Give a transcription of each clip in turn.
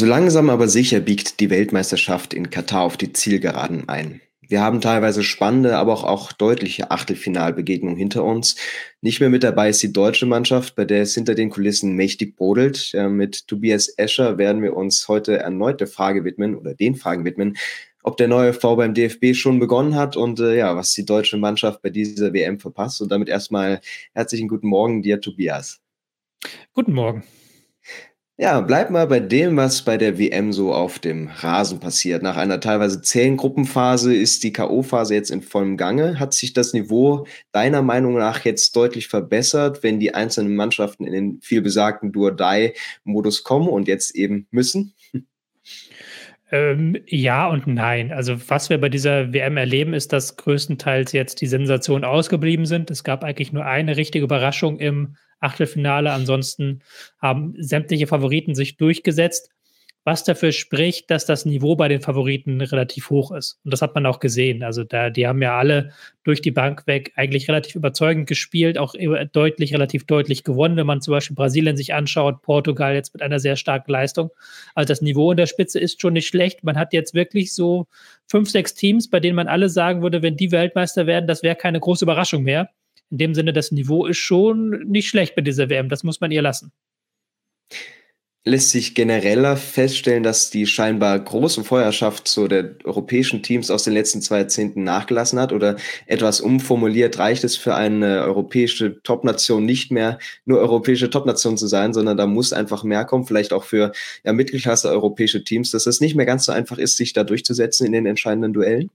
So langsam aber sicher biegt die Weltmeisterschaft in Katar auf die Zielgeraden ein. Wir haben teilweise spannende, aber auch, auch deutliche Achtelfinalbegegnungen hinter uns. Nicht mehr mit dabei ist die deutsche Mannschaft, bei der es hinter den Kulissen mächtig brodelt. mit Tobias Escher werden wir uns heute erneut der Frage widmen oder den Fragen widmen, ob der neue V beim DFB schon begonnen hat und äh, ja, was die deutsche Mannschaft bei dieser WM verpasst. Und damit erstmal herzlichen guten Morgen dir, Tobias. Guten Morgen. Ja, bleib mal bei dem, was bei der WM so auf dem Rasen passiert. Nach einer teilweise zähen Gruppenphase ist die K.O.-Phase jetzt in vollem Gange. Hat sich das Niveau deiner Meinung nach jetzt deutlich verbessert, wenn die einzelnen Mannschaften in den vielbesagten Do-or-Die-Modus kommen und jetzt eben müssen? Ähm, ja und nein. Also was wir bei dieser WM erleben, ist, dass größtenteils jetzt die Sensationen ausgeblieben sind. Es gab eigentlich nur eine richtige Überraschung im Achtelfinale. Ansonsten haben sämtliche Favoriten sich durchgesetzt was dafür spricht, dass das Niveau bei den Favoriten relativ hoch ist. Und das hat man auch gesehen. Also da, die haben ja alle durch die Bank weg eigentlich relativ überzeugend gespielt, auch deutlich, relativ deutlich gewonnen. Wenn man zum Beispiel Brasilien sich anschaut, Portugal jetzt mit einer sehr starken Leistung. Also das Niveau in der Spitze ist schon nicht schlecht. Man hat jetzt wirklich so fünf, sechs Teams, bei denen man alle sagen würde, wenn die Weltmeister werden, das wäre keine große Überraschung mehr. In dem Sinne, das Niveau ist schon nicht schlecht bei dieser WM. Das muss man ihr lassen lässt sich genereller feststellen, dass die scheinbar große Feuerschaft so der europäischen Teams aus den letzten zwei Jahrzehnten nachgelassen hat oder etwas umformuliert, reicht es für eine europäische Topnation nicht mehr nur europäische Topnation zu sein, sondern da muss einfach mehr kommen, vielleicht auch für ja, Mittelklasse europäische Teams, dass es nicht mehr ganz so einfach ist, sich da durchzusetzen in den entscheidenden Duellen?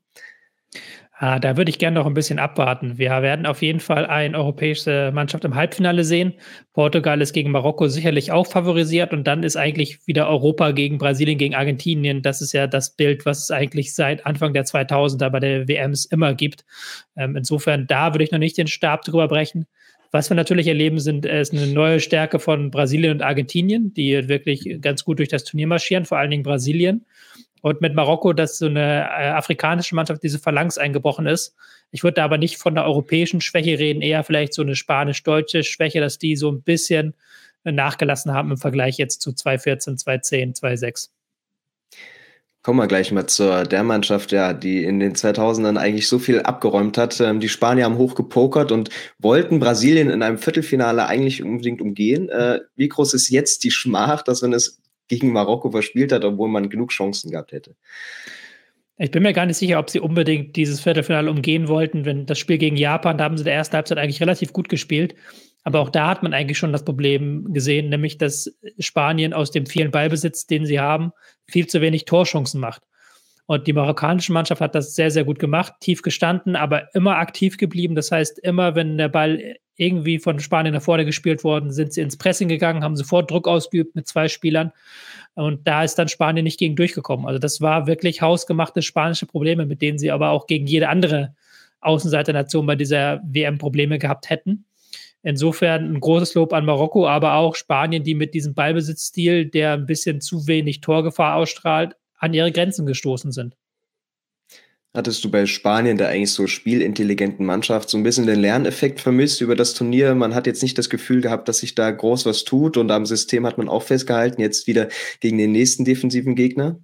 Ah, da würde ich gerne noch ein bisschen abwarten. Wir werden auf jeden Fall eine europäische Mannschaft im Halbfinale sehen. Portugal ist gegen Marokko sicherlich auch favorisiert und dann ist eigentlich wieder Europa gegen Brasilien, gegen Argentinien. Das ist ja das Bild, was es eigentlich seit Anfang der 2000er bei der WMs immer gibt. Ähm, insofern, da würde ich noch nicht den Stab drüber brechen. Was wir natürlich erleben, sind, ist eine neue Stärke von Brasilien und Argentinien, die wirklich ganz gut durch das Turnier marschieren, vor allen Dingen Brasilien. Und mit Marokko, dass so eine äh, afrikanische Mannschaft diese Phalanx eingebrochen ist. Ich würde da aber nicht von der europäischen Schwäche reden, eher vielleicht so eine spanisch-deutsche Schwäche, dass die so ein bisschen äh, nachgelassen haben im Vergleich jetzt zu 2014, 2010, 2006. Kommen wir gleich mal zur der Mannschaft, ja, die in den 2000ern eigentlich so viel abgeräumt hat. Ähm, die Spanier haben hoch gepokert und wollten Brasilien in einem Viertelfinale eigentlich unbedingt umgehen. Äh, wie groß ist jetzt die Schmach, dass man es gegen Marokko verspielt hat, obwohl man genug Chancen gehabt hätte. Ich bin mir gar nicht sicher, ob sie unbedingt dieses Viertelfinale umgehen wollten. Wenn das Spiel gegen Japan, da haben sie der erste Halbzeit eigentlich relativ gut gespielt. Aber auch da hat man eigentlich schon das Problem gesehen, nämlich dass Spanien aus dem vielen Ballbesitz, den sie haben, viel zu wenig Torchancen macht. Und die marokkanische Mannschaft hat das sehr, sehr gut gemacht, tief gestanden, aber immer aktiv geblieben. Das heißt, immer wenn der Ball irgendwie von Spanien nach vorne gespielt worden, sind sie ins Pressing gegangen, haben sofort Druck ausgeübt mit zwei Spielern. Und da ist dann Spanien nicht gegen durchgekommen. Also das war wirklich hausgemachte spanische Probleme, mit denen sie aber auch gegen jede andere Außenseiternation bei dieser WM Probleme gehabt hätten. Insofern ein großes Lob an Marokko, aber auch Spanien, die mit diesem Ballbesitzstil, der ein bisschen zu wenig Torgefahr ausstrahlt, an ihre Grenzen gestoßen sind. Hattest du bei Spanien da eigentlich so spielintelligenten Mannschaft so ein bisschen den Lerneffekt vermisst über das Turnier? Man hat jetzt nicht das Gefühl gehabt, dass sich da groß was tut und am System hat man auch festgehalten, jetzt wieder gegen den nächsten defensiven Gegner?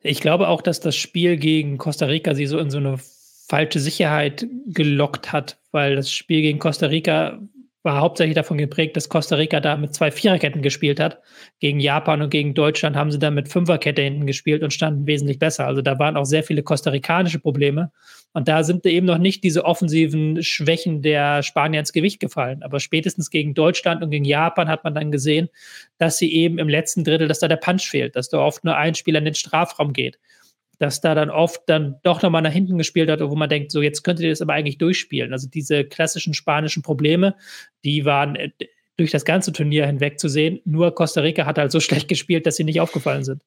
Ich glaube auch, dass das Spiel gegen Costa Rica sie so in so eine falsche Sicherheit gelockt hat, weil das Spiel gegen Costa Rica war hauptsächlich davon geprägt, dass Costa Rica da mit zwei Viererketten gespielt hat. Gegen Japan und gegen Deutschland haben sie dann mit Fünferkette hinten gespielt und standen wesentlich besser. Also da waren auch sehr viele kostarikanische Probleme. Und da sind eben noch nicht diese offensiven Schwächen der Spanier ins Gewicht gefallen. Aber spätestens gegen Deutschland und gegen Japan hat man dann gesehen, dass sie eben im letzten Drittel, dass da der Punch fehlt, dass da oft nur ein Spieler in den Strafraum geht dass da dann oft dann doch nochmal nach hinten gespielt hat, wo man denkt, so jetzt könntet ihr das aber eigentlich durchspielen. Also diese klassischen spanischen Probleme, die waren äh, durch das ganze Turnier hinweg zu sehen. Nur Costa Rica hat halt so schlecht gespielt, dass sie nicht aufgefallen sind.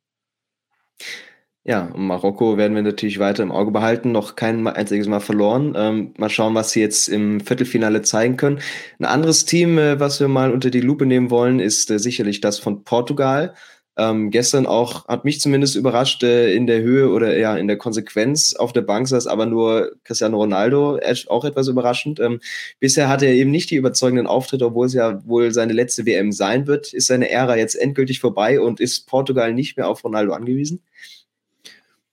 Ja, Marokko werden wir natürlich weiter im Auge behalten, noch kein einziges Mal verloren. Ähm, mal schauen, was sie jetzt im Viertelfinale zeigen können. Ein anderes Team, äh, was wir mal unter die Lupe nehmen wollen, ist äh, sicherlich das von Portugal. Ähm, gestern auch, hat mich zumindest überrascht, äh, in der Höhe oder ja in der Konsequenz auf der Bank saß aber nur Cristiano Ronaldo, auch etwas überraschend. Ähm, bisher hatte er eben nicht die überzeugenden Auftritte, obwohl es ja wohl seine letzte WM sein wird. Ist seine Ära jetzt endgültig vorbei und ist Portugal nicht mehr auf Ronaldo angewiesen?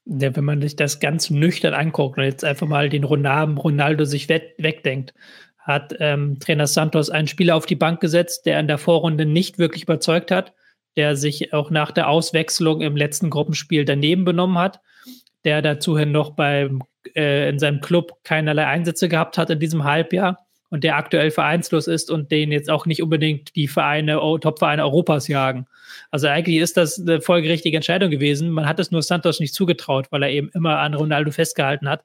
Ja, wenn man sich das ganz nüchtern anguckt und jetzt einfach mal den Ronaldo sich wegdenkt, hat ähm, Trainer Santos einen Spieler auf die Bank gesetzt, der in der Vorrunde nicht wirklich überzeugt hat der sich auch nach der Auswechslung im letzten Gruppenspiel daneben benommen hat, der dazu hin noch beim, äh, in seinem Club keinerlei Einsätze gehabt hat in diesem Halbjahr und der aktuell vereinslos ist und den jetzt auch nicht unbedingt die Vereine, Top-Vereine Europas jagen. Also eigentlich ist das eine folgerichtige Entscheidung gewesen. Man hat es nur Santos nicht zugetraut, weil er eben immer an Ronaldo festgehalten hat.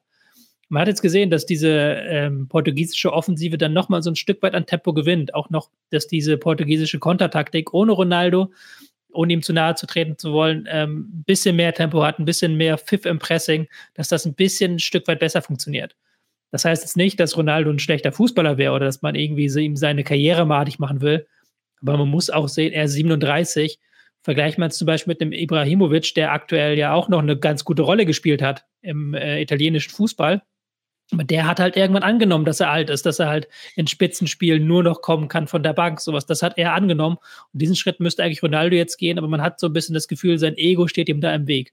Man hat jetzt gesehen, dass diese ähm, portugiesische Offensive dann nochmal so ein Stück weit an Tempo gewinnt. Auch noch, dass diese portugiesische Kontertaktik ohne Ronaldo, ohne ihm zu nahe zu treten zu wollen, ähm, ein bisschen mehr Tempo hat, ein bisschen mehr Pfiff im Pressing, dass das ein bisschen ein Stück weit besser funktioniert. Das heißt jetzt nicht, dass Ronaldo ein schlechter Fußballer wäre oder dass man irgendwie ihm seine Karriere madig machen will. Aber man muss auch sehen, er ist 37. Vergleicht man es zum Beispiel mit dem Ibrahimovic, der aktuell ja auch noch eine ganz gute Rolle gespielt hat im äh, italienischen Fußball. Der hat halt irgendwann angenommen, dass er alt ist, dass er halt in Spitzenspielen nur noch kommen kann von der Bank, sowas. Das hat er angenommen. Und diesen Schritt müsste eigentlich Ronaldo jetzt gehen, aber man hat so ein bisschen das Gefühl, sein Ego steht ihm da im Weg.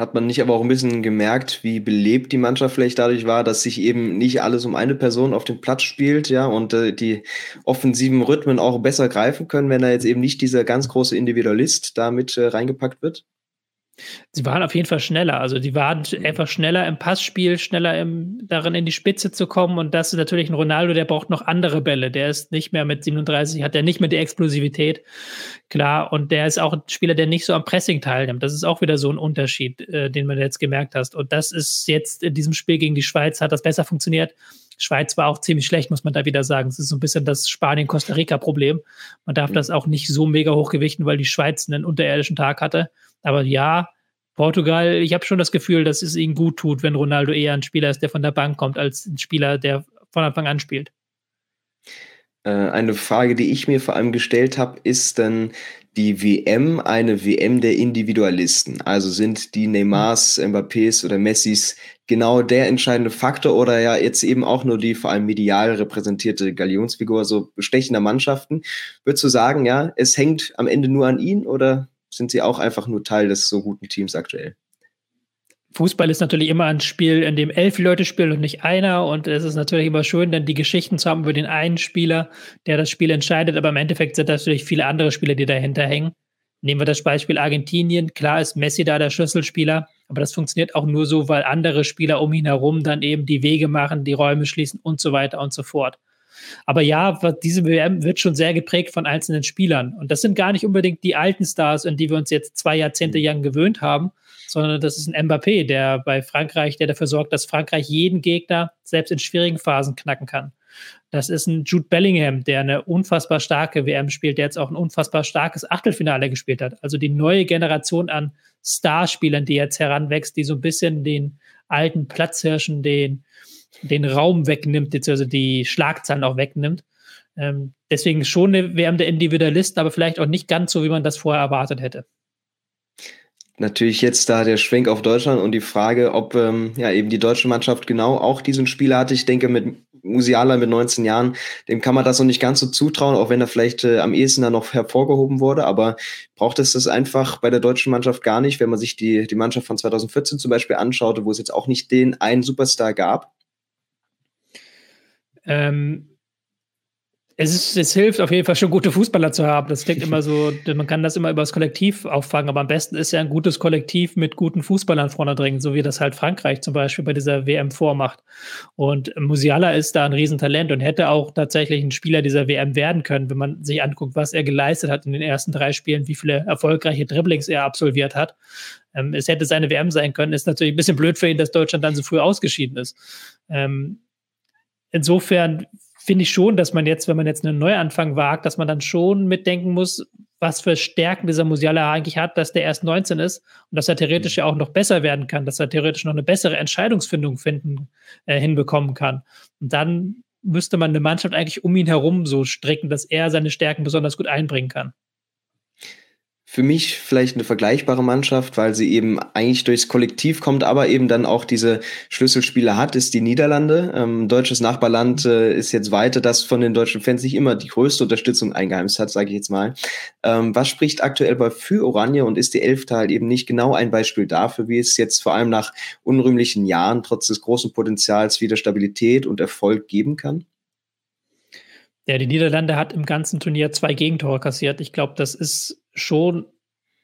Hat man nicht aber auch ein bisschen gemerkt, wie belebt die Mannschaft vielleicht dadurch war, dass sich eben nicht alles um eine Person auf dem Platz spielt, ja, und äh, die offensiven Rhythmen auch besser greifen können, wenn da jetzt eben nicht dieser ganz große Individualist damit äh, reingepackt wird? Sie waren auf jeden Fall schneller. Also die waren einfach schneller im Passspiel, schneller im, darin in die Spitze zu kommen. Und das ist natürlich ein Ronaldo, der braucht noch andere Bälle. Der ist nicht mehr mit 37, hat er nicht mehr die Explosivität. Klar. Und der ist auch ein Spieler, der nicht so am Pressing teilnimmt. Das ist auch wieder so ein Unterschied, äh, den man jetzt gemerkt hast. Und das ist jetzt in diesem Spiel gegen die Schweiz hat das besser funktioniert. Schweiz war auch ziemlich schlecht, muss man da wieder sagen. Es ist so ein bisschen das Spanien-Costa Rica-Problem. Man darf mhm. das auch nicht so mega hochgewichten, weil die Schweiz einen unterirdischen Tag hatte. Aber ja, Portugal, ich habe schon das Gefühl, dass es ihnen gut tut, wenn Ronaldo eher ein Spieler ist, der von der Bank kommt, als ein Spieler, der von Anfang an spielt. Äh, eine Frage, die ich mir vor allem gestellt habe, ist dann die WM eine WM der Individualisten? Also sind die Neymars, Mbappés oder Messis genau der entscheidende Faktor oder ja jetzt eben auch nur die vor allem medial repräsentierte Galionsfigur, so bestechender Mannschaften? Würdest du sagen, ja, es hängt am Ende nur an ihnen oder sind sie auch einfach nur Teil des so guten Teams aktuell. Fußball ist natürlich immer ein Spiel, in dem elf Leute spielen und nicht einer. Und es ist natürlich immer schön, dann die Geschichten zu haben über den einen Spieler, der das Spiel entscheidet. Aber im Endeffekt sind natürlich viele andere Spieler, die dahinter hängen. Nehmen wir das Beispiel Argentinien. Klar ist Messi da der Schlüsselspieler, aber das funktioniert auch nur so, weil andere Spieler um ihn herum dann eben die Wege machen, die Räume schließen und so weiter und so fort. Aber ja, diese WM wird schon sehr geprägt von einzelnen Spielern. Und das sind gar nicht unbedingt die alten Stars, an die wir uns jetzt zwei Jahrzehnte mhm. lang gewöhnt haben, sondern das ist ein Mbappé, der bei Frankreich, der dafür sorgt, dass Frankreich jeden Gegner selbst in schwierigen Phasen knacken kann. Das ist ein Jude Bellingham, der eine unfassbar starke WM spielt, der jetzt auch ein unfassbar starkes Achtelfinale gespielt hat. Also die neue Generation an Starspielern, die jetzt heranwächst, die so ein bisschen den alten Platzhirschen, den den Raum wegnimmt, beziehungsweise die Schlagzeilen auch wegnimmt. Ähm, deswegen schon eine WM der Individualisten, aber vielleicht auch nicht ganz so, wie man das vorher erwartet hätte. Natürlich jetzt da der Schwenk auf Deutschland und die Frage, ob ähm, ja eben die deutsche Mannschaft genau auch diesen Spieler hatte. Ich denke, mit Musiala mit 19 Jahren, dem kann man das noch nicht ganz so zutrauen, auch wenn er vielleicht äh, am ehesten dann noch hervorgehoben wurde. Aber braucht es das einfach bei der deutschen Mannschaft gar nicht, wenn man sich die, die Mannschaft von 2014 zum Beispiel anschaute, wo es jetzt auch nicht den einen Superstar gab? Ähm, es, ist, es hilft auf jeden Fall schon, gute Fußballer zu haben. Das klingt immer so, man kann das immer über das Kollektiv auffangen, aber am besten ist ja ein gutes Kollektiv mit guten Fußballern vorne dringen, so wie das halt Frankreich zum Beispiel bei dieser WM vormacht. Und Musiala ist da ein Riesentalent und hätte auch tatsächlich ein Spieler dieser WM werden können, wenn man sich anguckt, was er geleistet hat in den ersten drei Spielen, wie viele erfolgreiche Dribblings er absolviert hat. Ähm, es hätte seine WM sein können, ist natürlich ein bisschen blöd für ihn, dass Deutschland dann so früh ausgeschieden ist. Ähm, insofern finde ich schon, dass man jetzt, wenn man jetzt einen Neuanfang wagt, dass man dann schon mitdenken muss, was für Stärken dieser Musiala eigentlich hat, dass der erst 19 ist und dass er theoretisch ja auch noch besser werden kann, dass er theoretisch noch eine bessere Entscheidungsfindung finden, äh, hinbekommen kann. Und dann müsste man eine Mannschaft eigentlich um ihn herum so stricken, dass er seine Stärken besonders gut einbringen kann. Für mich vielleicht eine vergleichbare Mannschaft, weil sie eben eigentlich durchs Kollektiv kommt, aber eben dann auch diese Schlüsselspiele hat, ist die Niederlande. Ähm, deutsches Nachbarland äh, ist jetzt weiter, das von den deutschen Fans nicht immer die größte Unterstützung eingeheimst hat, sage ich jetzt mal. Ähm, was spricht aktuell bei für Oranje und ist die Elfte halt eben nicht genau ein Beispiel dafür, wie es jetzt vor allem nach unrühmlichen Jahren trotz des großen Potenzials wieder Stabilität und Erfolg geben kann? Ja, die Niederlande hat im ganzen Turnier zwei Gegentore kassiert. Ich glaube, das ist schon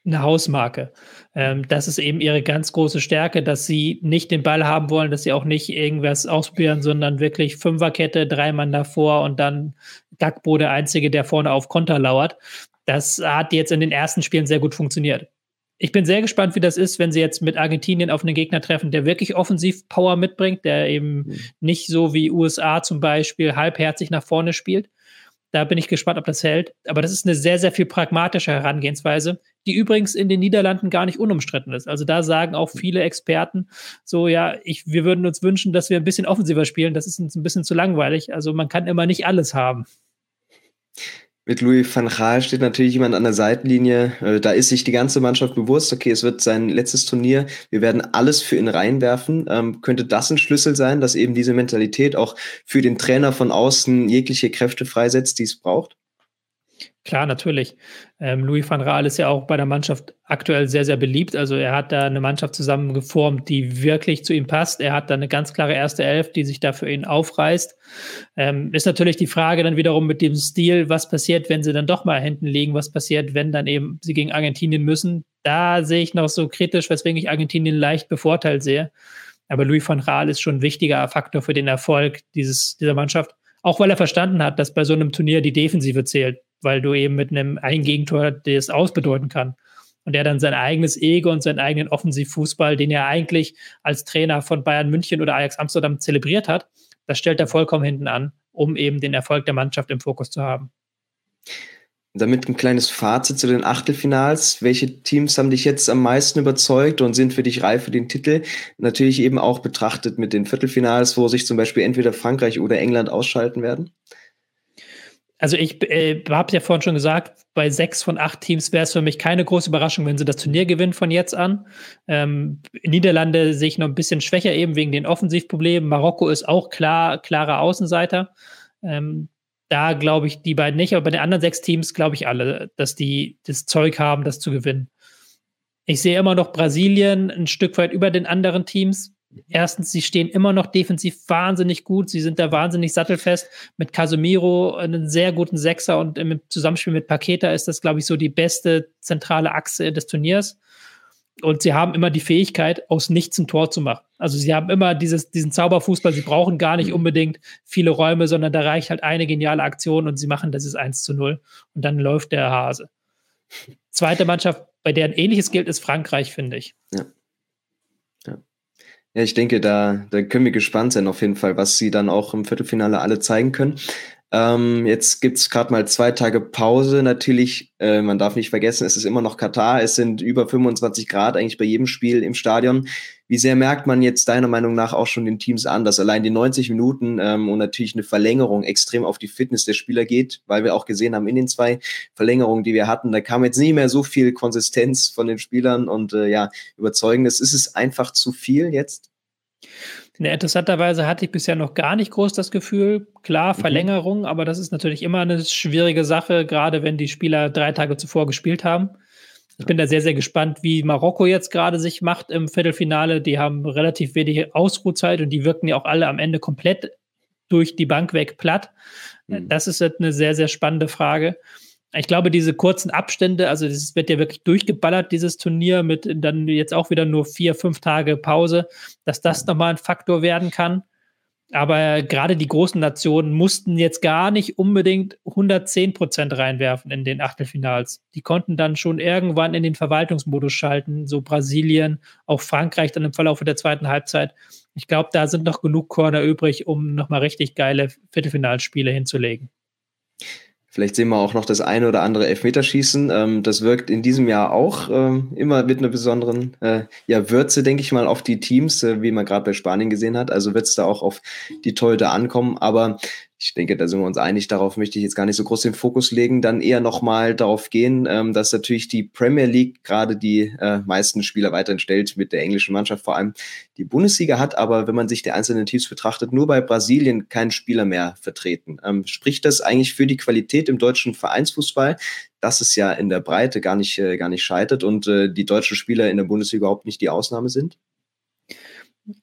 eine Hausmarke. Ähm, das ist eben ihre ganz große Stärke, dass sie nicht den Ball haben wollen, dass sie auch nicht irgendwas ausprobieren, sondern wirklich Fünferkette, drei Mann davor und dann Gagbo der Einzige, der vorne auf Konter lauert. Das hat jetzt in den ersten Spielen sehr gut funktioniert. Ich bin sehr gespannt, wie das ist, wenn sie jetzt mit Argentinien auf einen Gegner treffen, der wirklich offensiv Power mitbringt, der eben mhm. nicht so wie USA zum Beispiel halbherzig nach vorne spielt. Da bin ich gespannt, ob das hält. Aber das ist eine sehr, sehr viel pragmatische Herangehensweise, die übrigens in den Niederlanden gar nicht unumstritten ist. Also da sagen auch viele Experten so, ja, ich, wir würden uns wünschen, dass wir ein bisschen offensiver spielen. Das ist uns ein bisschen zu langweilig. Also man kann immer nicht alles haben mit Louis van Gaal steht natürlich jemand an der Seitenlinie. Äh, da ist sich die ganze Mannschaft bewusst, okay, es wird sein letztes Turnier. Wir werden alles für ihn reinwerfen. Ähm, könnte das ein Schlüssel sein, dass eben diese Mentalität auch für den Trainer von außen jegliche Kräfte freisetzt, die es braucht? Klar, natürlich. Ähm, Louis van Raal ist ja auch bei der Mannschaft aktuell sehr, sehr beliebt. Also er hat da eine Mannschaft zusammengeformt, die wirklich zu ihm passt. Er hat da eine ganz klare erste Elf, die sich da für ihn aufreißt. Ähm, ist natürlich die Frage dann wiederum mit dem Stil, was passiert, wenn sie dann doch mal hinten liegen? Was passiert, wenn dann eben sie gegen Argentinien müssen? Da sehe ich noch so kritisch, weswegen ich Argentinien leicht bevorteilt sehe. Aber Louis van Raal ist schon ein wichtiger Faktor für den Erfolg dieses, dieser Mannschaft. Auch weil er verstanden hat, dass bei so einem Turnier die Defensive zählt weil du eben mit einem ein Gegentor das ausbedeuten kann. Und er dann sein eigenes Ego und seinen eigenen Offensivfußball, den er eigentlich als Trainer von Bayern München oder Ajax Amsterdam zelebriert hat, das stellt er vollkommen hinten an, um eben den Erfolg der Mannschaft im Fokus zu haben. Damit ein kleines Fazit zu den Achtelfinals. Welche Teams haben dich jetzt am meisten überzeugt und sind für dich reif für den Titel? Natürlich eben auch betrachtet mit den Viertelfinals, wo sich zum Beispiel entweder Frankreich oder England ausschalten werden also ich äh, habe ja vorhin schon gesagt, bei sechs von acht Teams wäre es für mich keine große Überraschung, wenn sie das Turnier gewinnen von jetzt an. Ähm, Niederlande sehe ich noch ein bisschen schwächer eben wegen den Offensivproblemen. Marokko ist auch klar, klarer Außenseiter. Ähm, da glaube ich die beiden nicht, aber bei den anderen sechs Teams glaube ich alle, dass die das Zeug haben, das zu gewinnen. Ich sehe immer noch Brasilien ein Stück weit über den anderen Teams erstens, sie stehen immer noch defensiv wahnsinnig gut. Sie sind da wahnsinnig sattelfest. Mit Casemiro einen sehr guten Sechser und im Zusammenspiel mit Paketa ist das, glaube ich, so die beste zentrale Achse des Turniers. Und sie haben immer die Fähigkeit, aus nichts ein Tor zu machen. Also sie haben immer dieses, diesen Zauberfußball. Sie brauchen gar nicht unbedingt viele Räume, sondern da reicht halt eine geniale Aktion und sie machen das ist 1 zu 0. Und dann läuft der Hase. Zweite Mannschaft, bei der ein ähnliches gilt, ist Frankreich, finde ich. Ja. Ja, ich denke, da, da können wir gespannt sein auf jeden Fall, was sie dann auch im Viertelfinale alle zeigen können. Ähm, jetzt gibt's gerade mal zwei Tage Pause. Natürlich, äh, man darf nicht vergessen, es ist immer noch Katar. Es sind über 25 Grad eigentlich bei jedem Spiel im Stadion. Wie sehr merkt man jetzt deiner Meinung nach auch schon den Teams an, dass allein die 90 Minuten ähm, und natürlich eine Verlängerung extrem auf die Fitness der Spieler geht, weil wir auch gesehen haben in den zwei Verlängerungen, die wir hatten, da kam jetzt nicht mehr so viel Konsistenz von den Spielern und äh, ja, überzeugendes. Ist es einfach zu viel jetzt? Ne, interessanterweise hatte ich bisher noch gar nicht groß das Gefühl, klar, mhm. Verlängerung, aber das ist natürlich immer eine schwierige Sache, gerade wenn die Spieler drei Tage zuvor gespielt haben. Ich bin da sehr, sehr gespannt, wie Marokko jetzt gerade sich macht im Viertelfinale. Die haben relativ wenig Ausruhzeit und die wirken ja auch alle am Ende komplett durch die Bank weg platt. Mhm. Das ist eine sehr, sehr spannende Frage ich glaube, diese kurzen Abstände, also es wird ja wirklich durchgeballert, dieses Turnier, mit dann jetzt auch wieder nur vier, fünf Tage Pause, dass das nochmal ein Faktor werden kann. Aber gerade die großen Nationen mussten jetzt gar nicht unbedingt 110 Prozent reinwerfen in den Achtelfinals. Die konnten dann schon irgendwann in den Verwaltungsmodus schalten, so Brasilien, auch Frankreich dann im Verlauf der zweiten Halbzeit. Ich glaube, da sind noch genug Corner übrig, um nochmal richtig geile Viertelfinalspiele hinzulegen. Vielleicht sehen wir auch noch das eine oder andere Elfmeterschießen. Ähm, das wirkt in diesem Jahr auch ähm, immer mit einer besonderen äh, ja, Würze, denke ich mal, auf die Teams, äh, wie man gerade bei Spanien gesehen hat. Also wird es da auch auf die Torhüter ankommen. Aber ich denke, da sind wir uns einig, darauf möchte ich jetzt gar nicht so groß den Fokus legen, dann eher nochmal darauf gehen, ähm, dass natürlich die Premier League gerade die äh, meisten Spieler weiterhin stellt, mit der englischen Mannschaft vor allem die Bundesliga hat, aber wenn man sich die einzelnen Teams betrachtet, nur bei Brasilien kein Spieler mehr vertreten. Ähm, spricht das eigentlich für die Qualität im deutschen Vereinsfußball, dass es ja in der Breite gar nicht, äh, gar nicht scheitert und äh, die deutschen Spieler in der Bundesliga überhaupt nicht die Ausnahme sind?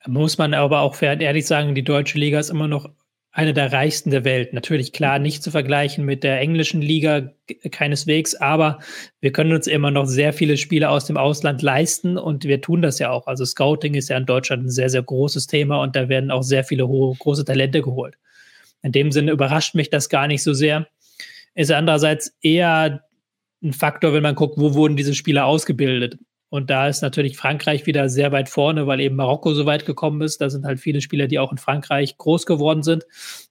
Muss man aber auch ehrlich sagen, die deutsche Liga ist immer noch eine der reichsten der Welt. Natürlich klar nicht zu vergleichen mit der englischen Liga keineswegs, aber wir können uns immer noch sehr viele Spiele aus dem Ausland leisten und wir tun das ja auch. Also Scouting ist ja in Deutschland ein sehr, sehr großes Thema und da werden auch sehr viele hohe, große Talente geholt. In dem Sinne überrascht mich das gar nicht so sehr. Ist andererseits eher ein Faktor, wenn man guckt, wo wurden diese Spieler ausgebildet. Und da ist natürlich Frankreich wieder sehr weit vorne, weil eben Marokko so weit gekommen ist. Da sind halt viele Spieler, die auch in Frankreich groß geworden sind.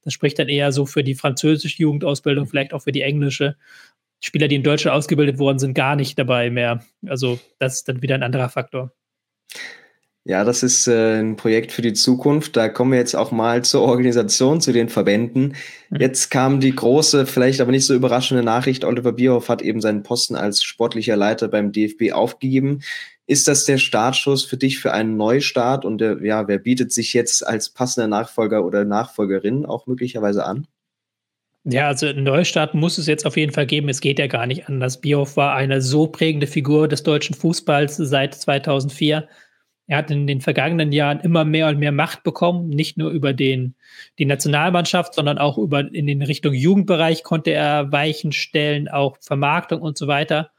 Das spricht dann eher so für die französische Jugendausbildung, vielleicht auch für die englische. Spieler, die in Deutschland ausgebildet worden sind, gar nicht dabei mehr. Also das ist dann wieder ein anderer Faktor. Ja, das ist äh, ein Projekt für die Zukunft. Da kommen wir jetzt auch mal zur Organisation, zu den Verbänden. Mhm. Jetzt kam die große, vielleicht aber nicht so überraschende Nachricht. Oliver Bierhoff hat eben seinen Posten als sportlicher Leiter beim DFB aufgegeben. Ist das der Startschuss für dich für einen Neustart? Und der, ja, wer bietet sich jetzt als passender Nachfolger oder Nachfolgerin auch möglicherweise an? Ja, also einen Neustart muss es jetzt auf jeden Fall geben. Es geht ja gar nicht anders. Bierhoff war eine so prägende Figur des deutschen Fußballs seit 2004 er hat in den vergangenen Jahren immer mehr und mehr Macht bekommen, nicht nur über den, die Nationalmannschaft, sondern auch über in den Richtung Jugendbereich konnte er Weichen stellen, auch Vermarktung und so weiter.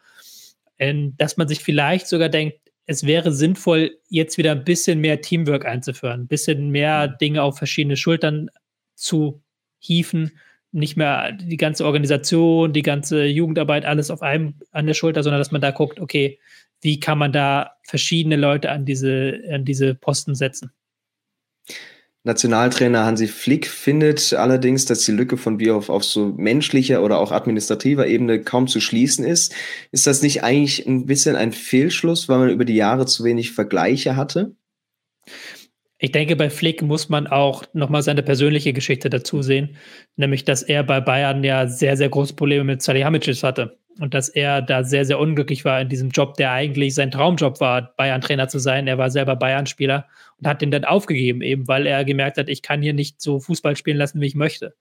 Ähm, dass man sich vielleicht sogar denkt, es wäre sinnvoll, jetzt wieder ein bisschen mehr Teamwork einzuführen, ein bisschen mehr Dinge auf verschiedene Schultern zu hieven, nicht mehr die ganze Organisation, die ganze Jugendarbeit, alles auf einem an der Schulter, sondern dass man da guckt, okay, wie kann man da verschiedene Leute an diese, an diese Posten setzen? Nationaltrainer Hansi Flick findet allerdings, dass die Lücke von Bierhoff auf so menschlicher oder auch administrativer Ebene kaum zu schließen ist. Ist das nicht eigentlich ein bisschen ein Fehlschluss, weil man über die Jahre zu wenig Vergleiche hatte? Ich denke, bei Flick muss man auch nochmal seine persönliche Geschichte dazu sehen, nämlich, dass er bei Bayern ja sehr, sehr große Probleme mit Salihamidzic hatte und dass er da sehr, sehr unglücklich war in diesem Job, der eigentlich sein Traumjob war, Bayern-Trainer zu sein. Er war selber Bayern-Spieler und hat den dann aufgegeben, eben weil er gemerkt hat, ich kann hier nicht so Fußball spielen lassen, wie ich möchte.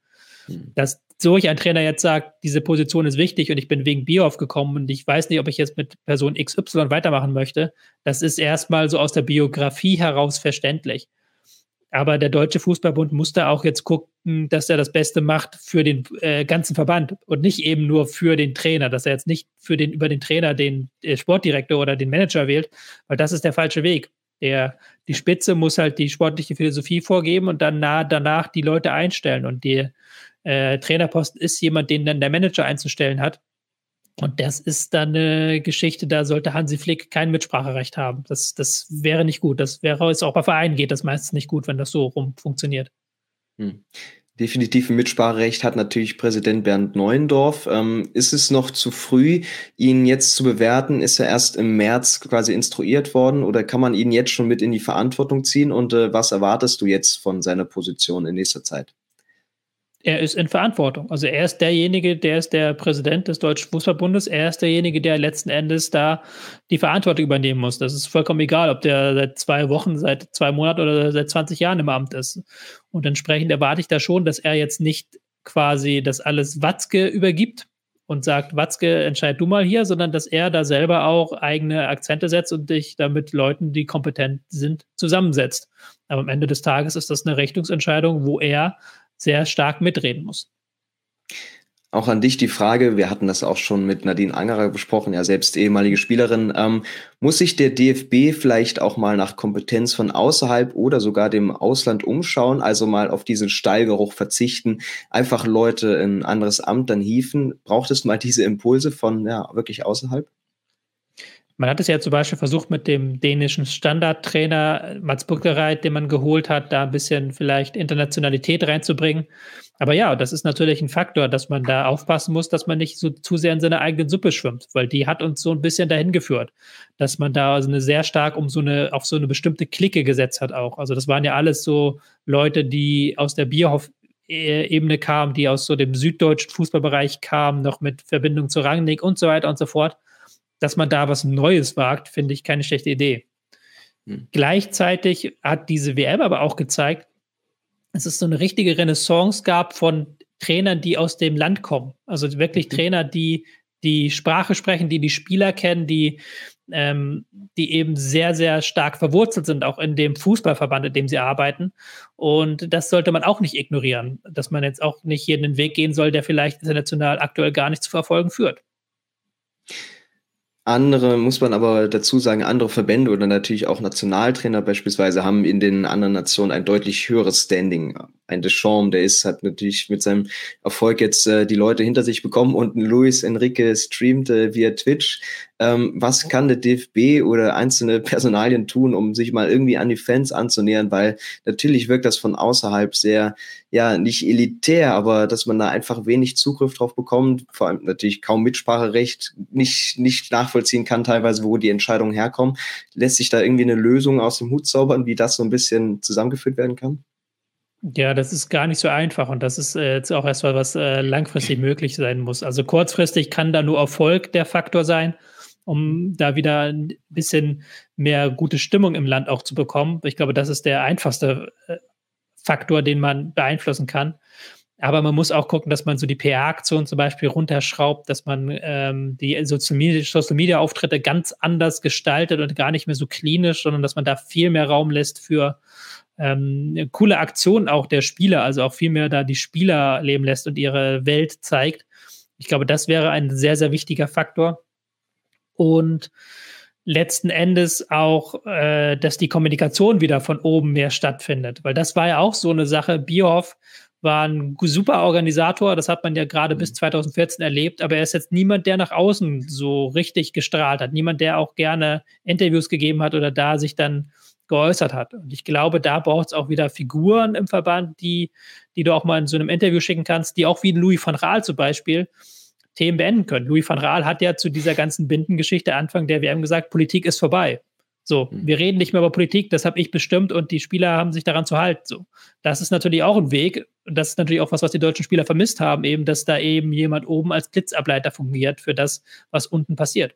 Hm. Dass solch ein Trainer jetzt sagt, diese Position ist wichtig und ich bin wegen Bioff gekommen und ich weiß nicht, ob ich jetzt mit Person XY weitermachen möchte, das ist erstmal so aus der Biografie heraus verständlich. Aber der Deutsche Fußballbund muss da auch jetzt gucken, dass er das Beste macht für den äh, ganzen Verband und nicht eben nur für den Trainer, dass er jetzt nicht für den, über den Trainer den äh, Sportdirektor oder den Manager wählt, weil das ist der falsche Weg. Der, die Spitze muss halt die sportliche Philosophie vorgeben und dann nah, danach die Leute einstellen. Und der äh, Trainerposten ist jemand, den dann der Manager einzustellen hat. Und das ist dann eine Geschichte, da sollte Hansi Flick kein Mitspracherecht haben. Das, das wäre nicht gut. Das wäre es auch bei Vereinen geht das meistens nicht gut, wenn das so rum funktioniert. Hm. Definitiv ein Mitspracherecht hat natürlich Präsident Bernd Neuendorf. Ähm, ist es noch zu früh, ihn jetzt zu bewerten? Ist er erst im März quasi instruiert worden oder kann man ihn jetzt schon mit in die Verantwortung ziehen? Und äh, was erwartest du jetzt von seiner Position in nächster Zeit? Er ist in Verantwortung. Also er ist derjenige, der ist der Präsident des Deutschen Fußballbundes. Er ist derjenige, der letzten Endes da die Verantwortung übernehmen muss. Das ist vollkommen egal, ob der seit zwei Wochen, seit zwei Monaten oder seit 20 Jahren im Amt ist. Und entsprechend erwarte ich da schon, dass er jetzt nicht quasi das alles Watzke übergibt und sagt, Watzke, entscheid du mal hier, sondern dass er da selber auch eigene Akzente setzt und dich damit Leuten, die kompetent sind, zusammensetzt. Aber am Ende des Tages ist das eine Richtungsentscheidung, wo er sehr stark mitreden muss. Auch an dich die Frage, wir hatten das auch schon mit Nadine Angerer besprochen, ja selbst ehemalige Spielerin, ähm, muss sich der DFB vielleicht auch mal nach Kompetenz von außerhalb oder sogar dem Ausland umschauen, also mal auf diesen Stallgeruch verzichten, einfach Leute in ein anderes Amt dann hieven? Braucht es mal diese Impulse von ja wirklich außerhalb? Man hat es ja zum Beispiel versucht mit dem dänischen Standardtrainer Mats Buckereit, den man geholt hat, da ein bisschen vielleicht Internationalität reinzubringen. Aber ja, das ist natürlich ein Faktor, dass man da aufpassen muss, dass man nicht so zu sehr in seiner eigenen Suppe schwimmt, weil die hat uns so ein bisschen dahin geführt, dass man da also eine sehr stark um so eine, auf so eine bestimmte Clique gesetzt hat auch. Also das waren ja alles so Leute, die aus der Bierhoff Ebene kam, die aus so dem süddeutschen Fußballbereich kam, noch mit Verbindung zu Rangnick und so weiter und so fort, dass man da was Neues wagt, finde ich keine schlechte Idee. Hm. Gleichzeitig hat diese WM aber auch gezeigt, dass es so eine richtige Renaissance gab von Trainern, die aus dem Land kommen. Also wirklich mhm. Trainer, die die Sprache sprechen, die die Spieler kennen, die, ähm, die eben sehr, sehr stark verwurzelt sind, auch in dem Fußballverband, in dem sie arbeiten. Und das sollte man auch nicht ignorieren, dass man jetzt auch nicht jeden Weg gehen soll, der vielleicht international aktuell gar nicht zu verfolgen führt. Andere, muss man aber dazu sagen, andere Verbände oder natürlich auch Nationaltrainer beispielsweise haben in den anderen Nationen ein deutlich höheres Standing. Ein Deschamps, der ist, hat natürlich mit seinem Erfolg jetzt äh, die Leute hinter sich bekommen und Luis Enrique streamt äh, via Twitch. Ähm, was kann der DFB oder einzelne Personalien tun, um sich mal irgendwie an die Fans anzunähern? Weil natürlich wirkt das von außerhalb sehr, ja, nicht elitär, aber dass man da einfach wenig Zugriff drauf bekommt, vor allem natürlich kaum Mitspracherecht, nicht, nicht nachvollziehen kann teilweise, wo die Entscheidungen herkommen. Lässt sich da irgendwie eine Lösung aus dem Hut zaubern, wie das so ein bisschen zusammengeführt werden kann? Ja, das ist gar nicht so einfach und das ist äh, jetzt auch erstmal, was äh, langfristig möglich sein muss. Also kurzfristig kann da nur Erfolg der Faktor sein um da wieder ein bisschen mehr gute Stimmung im Land auch zu bekommen. Ich glaube, das ist der einfachste äh, Faktor, den man beeinflussen kann. Aber man muss auch gucken, dass man so die PR-Aktion zum Beispiel runterschraubt, dass man ähm, die Social Media-Auftritte ganz anders gestaltet und gar nicht mehr so klinisch, sondern dass man da viel mehr Raum lässt für ähm, coole Aktionen auch der Spieler, also auch viel mehr da die Spieler leben lässt und ihre Welt zeigt. Ich glaube, das wäre ein sehr, sehr wichtiger Faktor und letzten Endes auch, äh, dass die Kommunikation wieder von oben mehr stattfindet. Weil das war ja auch so eine Sache. Bierhoff war ein super Organisator, das hat man ja gerade bis 2014 mhm. erlebt, aber er ist jetzt niemand, der nach außen so richtig gestrahlt hat, niemand, der auch gerne Interviews gegeben hat oder da sich dann geäußert hat. Und ich glaube, da braucht es auch wieder Figuren im Verband, die, die du auch mal in so einem Interview schicken kannst, die auch wie Louis van Raal zum Beispiel, Themen beenden können. Louis van Raal hat ja zu dieser ganzen Bindengeschichte Anfang der WM gesagt, Politik ist vorbei. So, mhm. wir reden nicht mehr über Politik, das habe ich bestimmt und die Spieler haben sich daran zu halten. So, das ist natürlich auch ein Weg. Und das ist natürlich auch was, was die deutschen Spieler vermisst haben, eben, dass da eben jemand oben als Blitzableiter fungiert für das, was unten passiert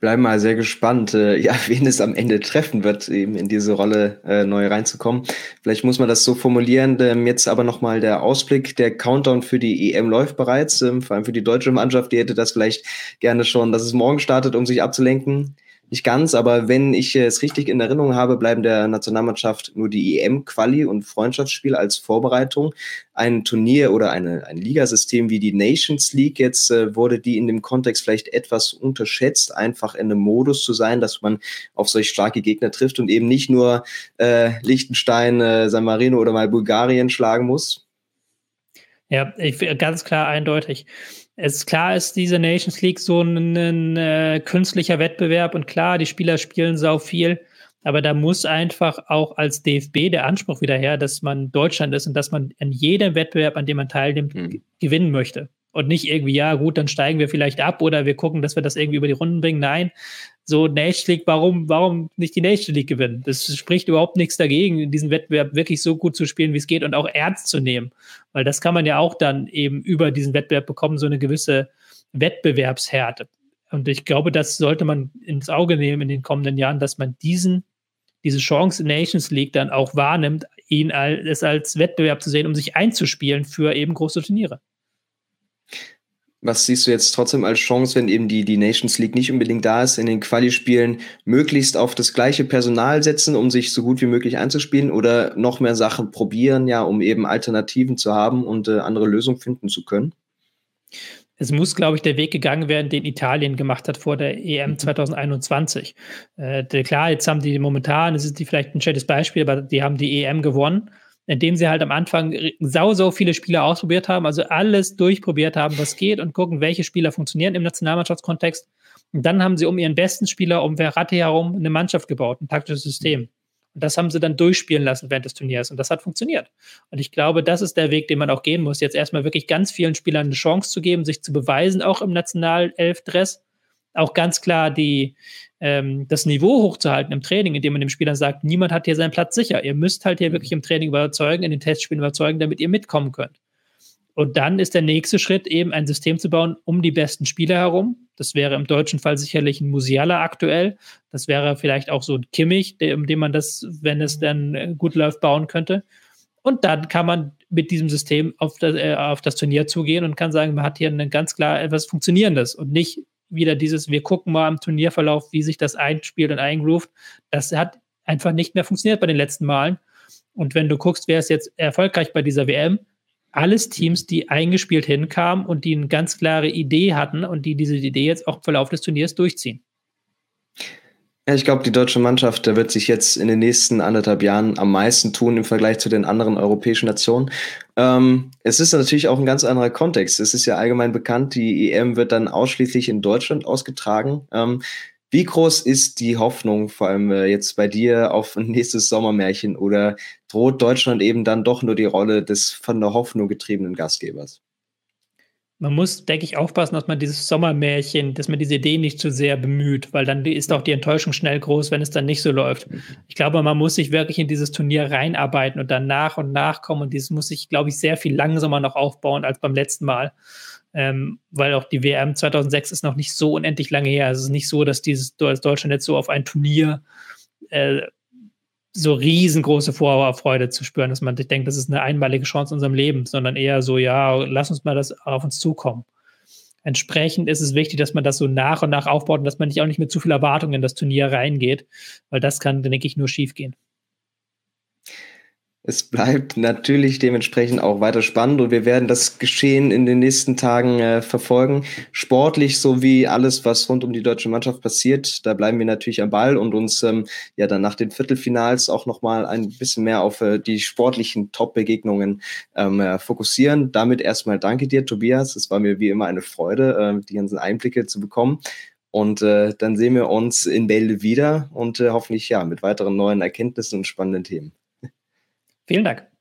bleiben mal sehr gespannt, äh, ja, wen es am Ende treffen wird, eben in diese Rolle äh, neu reinzukommen. Vielleicht muss man das so formulieren. Ähm, jetzt aber nochmal der Ausblick. Der Countdown für die EM läuft bereits, ähm, vor allem für die deutsche Mannschaft. Die hätte das vielleicht gerne schon, dass es morgen startet, um sich abzulenken nicht ganz, aber wenn ich es richtig in Erinnerung habe, bleiben der Nationalmannschaft nur die EM-Quali und Freundschaftsspiel als Vorbereitung. Ein Turnier oder eine, ein Ligasystem wie die Nations League jetzt äh, wurde die in dem Kontext vielleicht etwas unterschätzt, einfach in einem Modus zu sein, dass man auf solch starke Gegner trifft und eben nicht nur äh, Liechtenstein, äh, San Marino oder mal Bulgarien schlagen muss. Ja, ich, ganz klar eindeutig es ist klar ist diese Nations League so ein, ein äh, künstlicher Wettbewerb und klar, die Spieler spielen sau viel, aber da muss einfach auch als DFB der Anspruch wieder her, dass man Deutschland ist und dass man an jedem Wettbewerb, an dem man teilnimmt, mhm. gewinnen möchte. Und nicht irgendwie, ja, gut, dann steigen wir vielleicht ab oder wir gucken, dass wir das irgendwie über die Runden bringen. Nein, so Nation League, warum, warum nicht die Nation League gewinnen? Das spricht überhaupt nichts dagegen, diesen Wettbewerb wirklich so gut zu spielen, wie es geht und auch ernst zu nehmen. Weil das kann man ja auch dann eben über diesen Wettbewerb bekommen, so eine gewisse Wettbewerbshärte. Und ich glaube, das sollte man ins Auge nehmen in den kommenden Jahren, dass man diesen, diese Chance Nations League dann auch wahrnimmt, ihn als, als Wettbewerb zu sehen, um sich einzuspielen für eben große Turniere. Was siehst du jetzt trotzdem als Chance, wenn eben die, die Nations League nicht unbedingt da ist, in den Quali-Spielen möglichst auf das gleiche Personal setzen, um sich so gut wie möglich einzuspielen oder noch mehr Sachen probieren, ja, um eben Alternativen zu haben und äh, andere Lösungen finden zu können? Es muss, glaube ich, der Weg gegangen werden, den Italien gemacht hat vor der EM 2021. Mhm. Äh, klar, jetzt haben die momentan, das ist die vielleicht ein schönes Beispiel, aber die haben die EM gewonnen indem sie halt am Anfang sau, sau viele Spieler ausprobiert haben, also alles durchprobiert haben, was geht und gucken, welche Spieler funktionieren im Nationalmannschaftskontext. Und dann haben sie um ihren besten Spieler, um Verratti herum, eine Mannschaft gebaut, ein taktisches System. Und das haben sie dann durchspielen lassen während des Turniers. Und das hat funktioniert. Und ich glaube, das ist der Weg, den man auch gehen muss. Jetzt erstmal wirklich ganz vielen Spielern eine Chance zu geben, sich zu beweisen, auch im Nationalelf-Dress auch ganz klar die, ähm, das Niveau hochzuhalten im Training, indem man dem Spielern sagt, niemand hat hier seinen Platz sicher. Ihr müsst halt hier wirklich im Training überzeugen, in den Testspielen überzeugen, damit ihr mitkommen könnt. Und dann ist der nächste Schritt eben ein System zu bauen um die besten Spieler herum. Das wäre im deutschen Fall sicherlich ein Musiala aktuell. Das wäre vielleicht auch so ein Kimmich, der, um den man das, wenn es dann äh, gut läuft, bauen könnte. Und dann kann man mit diesem System auf das, äh, auf das Turnier zugehen und kann sagen, man hat hier ein ganz klar etwas Funktionierendes und nicht wieder dieses, wir gucken mal am Turnierverlauf, wie sich das einspielt und eingroovt. Das hat einfach nicht mehr funktioniert bei den letzten Malen. Und wenn du guckst, wer ist jetzt erfolgreich bei dieser WM, alles Teams, die eingespielt hinkamen und die eine ganz klare Idee hatten und die diese Idee jetzt auch im Verlauf des Turniers durchziehen. Ja, ich glaube, die deutsche Mannschaft da wird sich jetzt in den nächsten anderthalb Jahren am meisten tun im Vergleich zu den anderen europäischen Nationen. Ähm, es ist natürlich auch ein ganz anderer Kontext. Es ist ja allgemein bekannt, die EM wird dann ausschließlich in Deutschland ausgetragen. Ähm, wie groß ist die Hoffnung, vor allem äh, jetzt bei dir, auf ein nächstes Sommermärchen oder droht Deutschland eben dann doch nur die Rolle des von der Hoffnung getriebenen Gastgebers? Man muss, denke ich, aufpassen, dass man dieses Sommermärchen, dass man diese Idee nicht zu sehr bemüht, weil dann ist auch die Enttäuschung schnell groß, wenn es dann nicht so läuft. Ich glaube, man muss sich wirklich in dieses Turnier reinarbeiten und dann nach und nach kommen. Und dieses muss sich, glaube ich, sehr viel langsamer noch aufbauen als beim letzten Mal ähm, weil auch die WM 2006 ist noch nicht so unendlich lange her. Es ist nicht so, dass dieses Deutschland jetzt so auf ein Turnier äh, so riesengroße Vorfreude zu spüren, dass man denkt, das ist eine einmalige Chance in unserem Leben, sondern eher so, ja, lass uns mal das auf uns zukommen. Entsprechend ist es wichtig, dass man das so nach und nach aufbaut und dass man nicht auch nicht mit zu viel Erwartungen in das Turnier reingeht, weil das kann, denke ich, nur schief gehen. Es bleibt natürlich dementsprechend auch weiter spannend und wir werden das Geschehen in den nächsten Tagen äh, verfolgen. Sportlich sowie alles, was rund um die deutsche Mannschaft passiert, da bleiben wir natürlich am Ball und uns ähm, ja dann nach den Viertelfinals auch nochmal ein bisschen mehr auf äh, die sportlichen Top-Begegnungen ähm, äh, fokussieren. Damit erstmal danke dir, Tobias. Es war mir wie immer eine Freude, äh, die ganzen Einblicke zu bekommen. Und äh, dann sehen wir uns in Bälde wieder und äh, hoffentlich ja mit weiteren neuen Erkenntnissen und spannenden Themen. Vielen Dank.